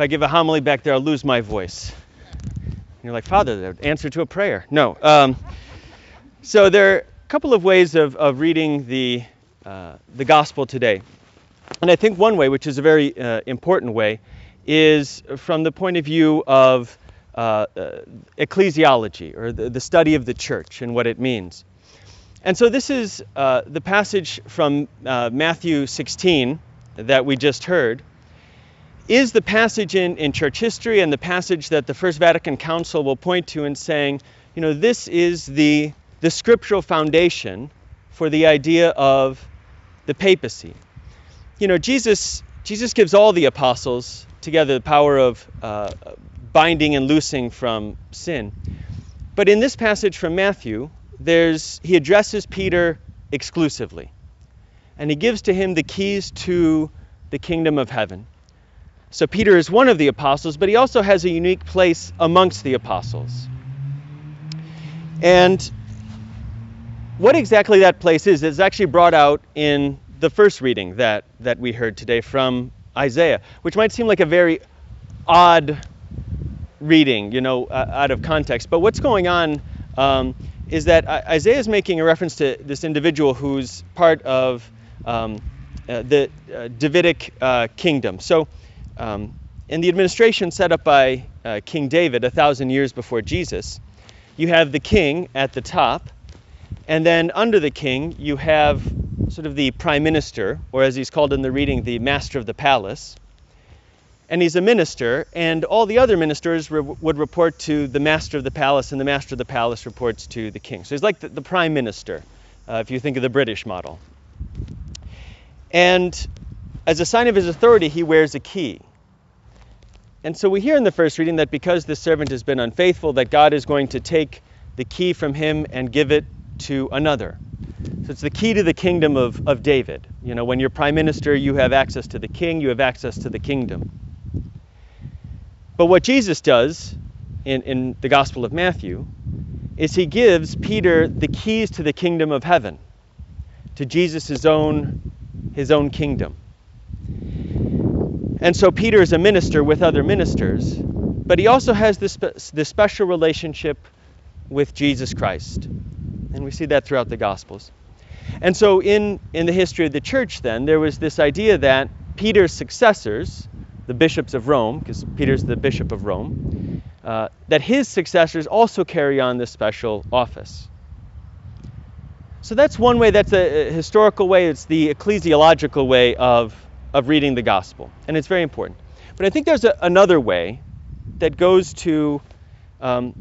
if I give a homily back there, I'll lose my voice. And you're like, Father, the answer to a prayer. No. Um, so there are a couple of ways of, of reading the, uh, the gospel today. And I think one way, which is a very uh, important way, is from the point of view of uh, uh, ecclesiology, or the, the, study of the church and what it means. And so this is uh, the passage from uh, Matthew 16 that we just heard, is the passage in, in church history and the passage that the First Vatican Council will point to in saying, you know, this is the, the scriptural foundation for the idea of the papacy. You know, Jesus, Jesus gives all the apostles together the power of uh, binding and loosing from sin. But in this passage from Matthew, there's, he addresses Peter exclusively. And he gives to him the keys to the kingdom of heaven. So Peter is one of the apostles, but he also has a unique place amongst the apostles. And what exactly that place is is actually brought out in the first reading that, that we heard today from Isaiah, which might seem like a very odd reading, you know, uh, out of context. But what's going on um, is that Isaiah is making a reference to this individual who's part of um, uh, the uh, Davidic uh, kingdom. So um, in the administration set up by uh, King David a thousand years before Jesus, you have the king at the top, and then under the king, you have sort of the prime minister, or as he's called in the reading, the master of the palace. And he's a minister, and all the other ministers re- would report to the master of the palace, and the master of the palace reports to the king. So he's like the, the prime minister, uh, if you think of the British model. And as a sign of his authority, he wears a key. And so we hear in the first reading that because this servant has been unfaithful, that God is going to take the key from him and give it to another. So it's the key to the kingdom of, of David. You know, when you're prime minister, you have access to the king, you have access to the kingdom. But what Jesus does in, in the Gospel of Matthew is he gives Peter the keys to the kingdom of heaven, to Jesus' own, his own kingdom. And so Peter is a minister with other ministers, but he also has this, this special relationship with Jesus Christ. And we see that throughout the Gospels. And so in, in the history of the church, then, there was this idea that Peter's successors, the bishops of Rome, because Peter's the bishop of Rome, uh, that his successors also carry on this special office. So that's one way, that's a historical way, it's the ecclesiological way of of reading the gospel, and it's very important. But I think there's a, another way that goes to, um,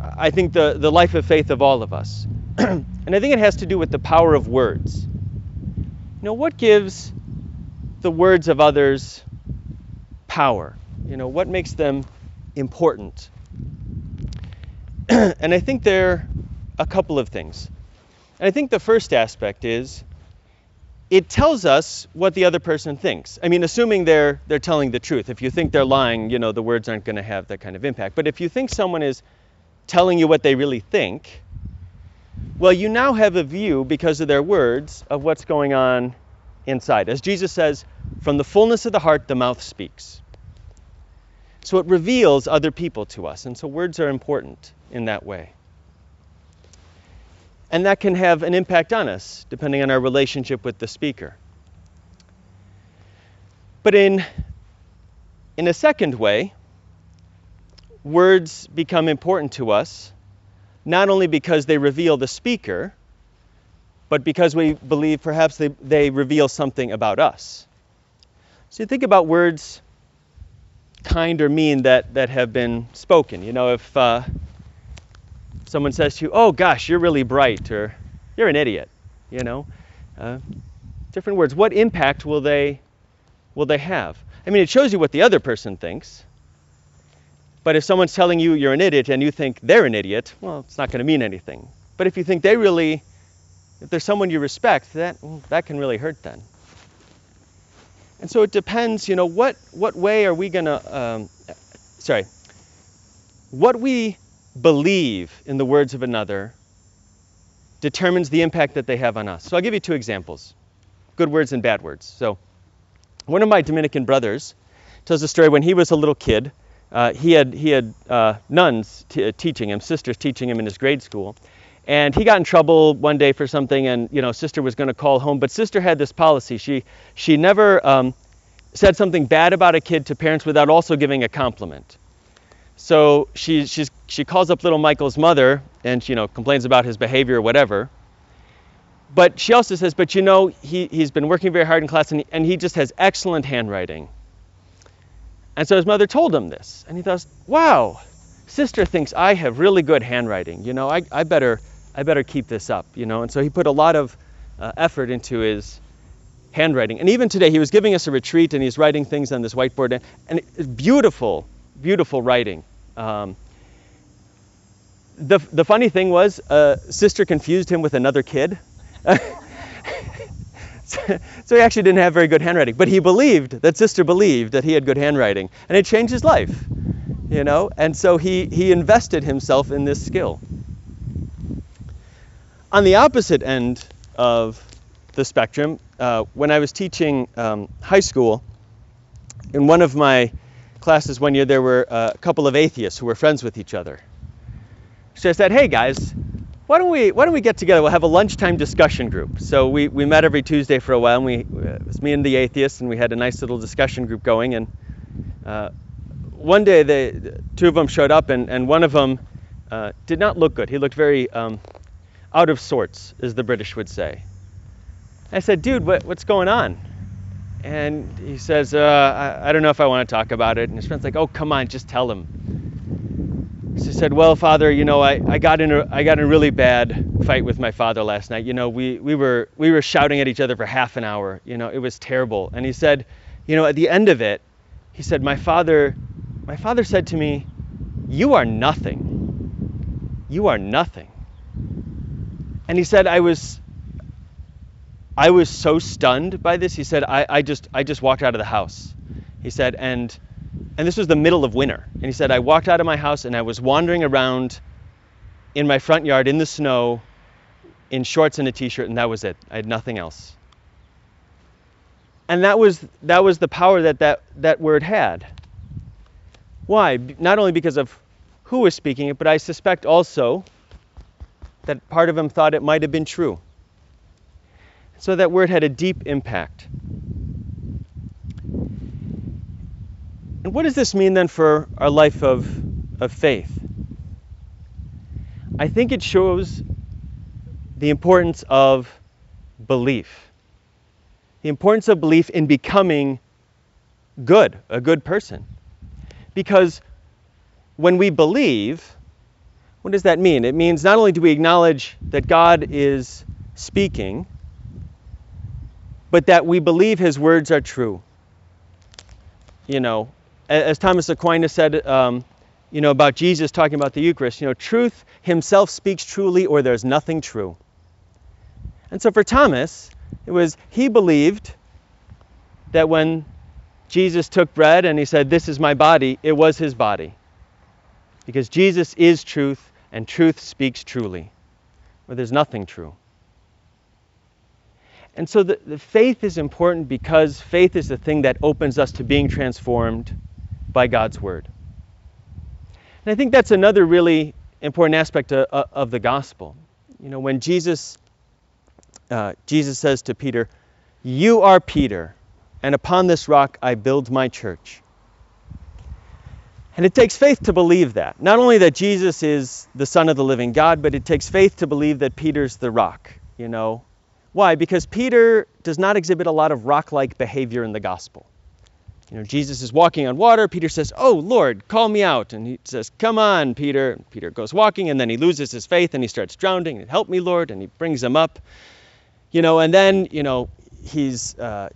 I think, the, the life of faith of all of us. and I think it has to do with the power of words. You know, what gives the words of others power? You know, what makes them important? and I think there are a couple of things. And I think the first aspect is it tells us what the other person thinks. I mean, assuming they're they're telling the truth. If you think they're lying, you know, the words aren't going to have that kind of impact. But if you think someone is telling you what they really think, well, you now have a view because of their words of what's going on inside. As Jesus says, from the fullness of the heart the mouth speaks. So it reveals other people to us. And so words are important in that way. And that can have an impact on us, depending on our relationship with the speaker. But in, in a second way, words become important to us, not only because they reveal the speaker, but because we believe perhaps they, they reveal something about us. So you think about words, kind or mean, that, that have been spoken. You know, if, uh, someone says to you, "Oh gosh, you're really bright," or "You're an idiot," you know, uh, different words. What impact will they will they have? I mean, it shows you what the other person thinks. But if someone's telling you you're an idiot and you think they're an idiot, well, it's not going to mean anything. But if you think they really, if there's someone you respect, that well, that can really hurt then. And so it depends, you know, what what way are we going to, um, sorry, what we believe in the words of another determines the impact that they have on us. So I'll give you two examples good words and bad words. So, one of my Dominican brothers tells a story when he was a little kid. Uh, he had he had uh, nuns t- teaching him, sisters teaching him in his grade school, and he got in trouble one day for something, and you know, sister was going to call home, but sister had this policy. She she never um, said something bad about a kid to parents without also giving a compliment. So she she's, she calls up little Michael's mother, and you know, complains about his behavior or whatever. But she also says, but you know, he he's been working very hard in class, and he, and he just has excellent handwriting. And so his mother told him this, and he thought, wow, sister thinks I have really good handwriting. You know, I, I better I better keep this up. You know, and so he put a lot of uh, effort into his handwriting. And even today, he was giving us a retreat, and he's writing things on this whiteboard, and, and it's beautiful, beautiful writing. Um, the the funny thing was, uh, sister confused him with another kid. so he actually didn't have very good handwriting, but he believed that sister believed that he had good handwriting, and it changed his life, you know. And so he he invested himself in this skill. On the opposite end of the spectrum, uh, when I was teaching um, high school, in one of my classes one year, there were a couple of atheists who were friends with each other. So I said, "Hey guys, why don't we why don't we get together? We'll have a lunchtime discussion group. So we, we met every Tuesday for a while. And we it was me and the atheists, and we had a nice little discussion group going. And uh, one day the two of them showed up, and, and one of them uh, did not look good. He looked very um, out of sorts, as the British would say. I said, dude, what, what's going on? And he says, uh, I, I don't know if I want to talk about it. And his friend's like, oh, come on, just tell him. So he said, "Well, Father, you know, I, I got in a I got in a really bad fight with my father last night. You know, we we were we were shouting at each other for half an hour. You know, it was terrible." And he said, "You know, at the end of it, he said, my father, my father said to me, "You are nothing. You are nothing." And he said, "I was." I was so stunned by this. He said, I, I just I just walked out of the house. He said, and and this was the middle of winter. And he said, I walked out of my house and I was wandering around in my front yard in the snow in shorts and a t-shirt and that was it. I had nothing else. And that was that was the power that that, that word had. Why? Not only because of who was speaking it, but I suspect also that part of him thought it might have been true. So that word had a deep impact. And what does this mean then for our life of, of faith? I think it shows the importance of belief. The importance of belief in becoming good, a good person. Because when we believe, what does that mean? It means not only do we acknowledge that God is speaking, but that we believe his words are true. You know, as Thomas Aquinas said, um, you know, about Jesus talking about the Eucharist, you know, truth himself speaks truly or there's nothing true. And so for Thomas, it was, he believed that when Jesus took bread and he said, This is my body, it was his body. Because Jesus is truth and truth speaks truly, or there's nothing true. And so the, the faith is important because faith is the thing that opens us to being transformed by God's word. And I think that's another really important aspect of, of the gospel. You know, when Jesus uh, Jesus says to Peter, "You are Peter, and upon this rock I build my church." And it takes faith to believe that. Not only that Jesus is the Son of the living God, but it takes faith to believe that Peter's the rock. You know, why? Because Peter does not exhibit a lot of rock-like behavior in the gospel. You know, Jesus is walking on water. Peter says, Oh, Lord, call me out. And he says, Come on, Peter. Peter goes walking, and then he loses his faith and he starts drowning. And Help me, Lord. And he brings him up. You know, and then, you know, he's, uh,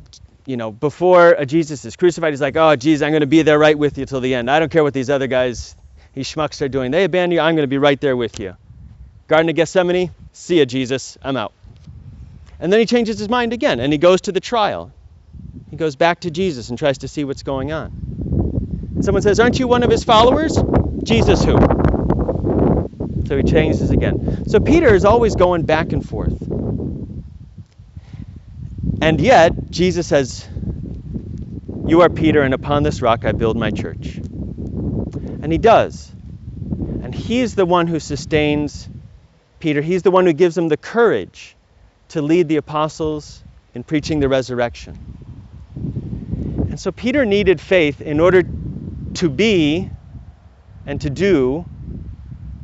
you know, before Jesus is crucified, he's like, Oh, Jesus, I'm going to be there right with you till the end. I don't care what these other guys, these schmucks are doing. They abandon you. I'm going to be right there with you. Garden of Gethsemane, see ya, Jesus. I'm out. And then he changes his mind again and he goes to the trial. He goes back to Jesus and tries to see what's going on. Someone says, Aren't you one of his followers? Jesus who? So he changes again. So Peter is always going back and forth. And yet, Jesus says, You are Peter, and upon this rock I build my church. And he does. And he's the one who sustains Peter. He's the one who gives him the courage to lead the apostles in preaching the resurrection. And so Peter needed faith in order to be and to do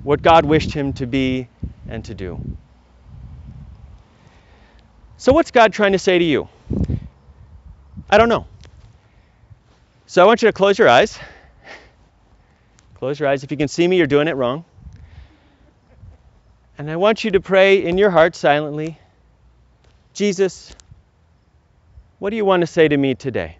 what God wished him to be and to do. So, what's God trying to say to you? I don't know. So, I want you to close your eyes. Close your eyes. If you can see me, you're doing it wrong. And I want you to pray in your heart silently Jesus, what do you want to say to me today?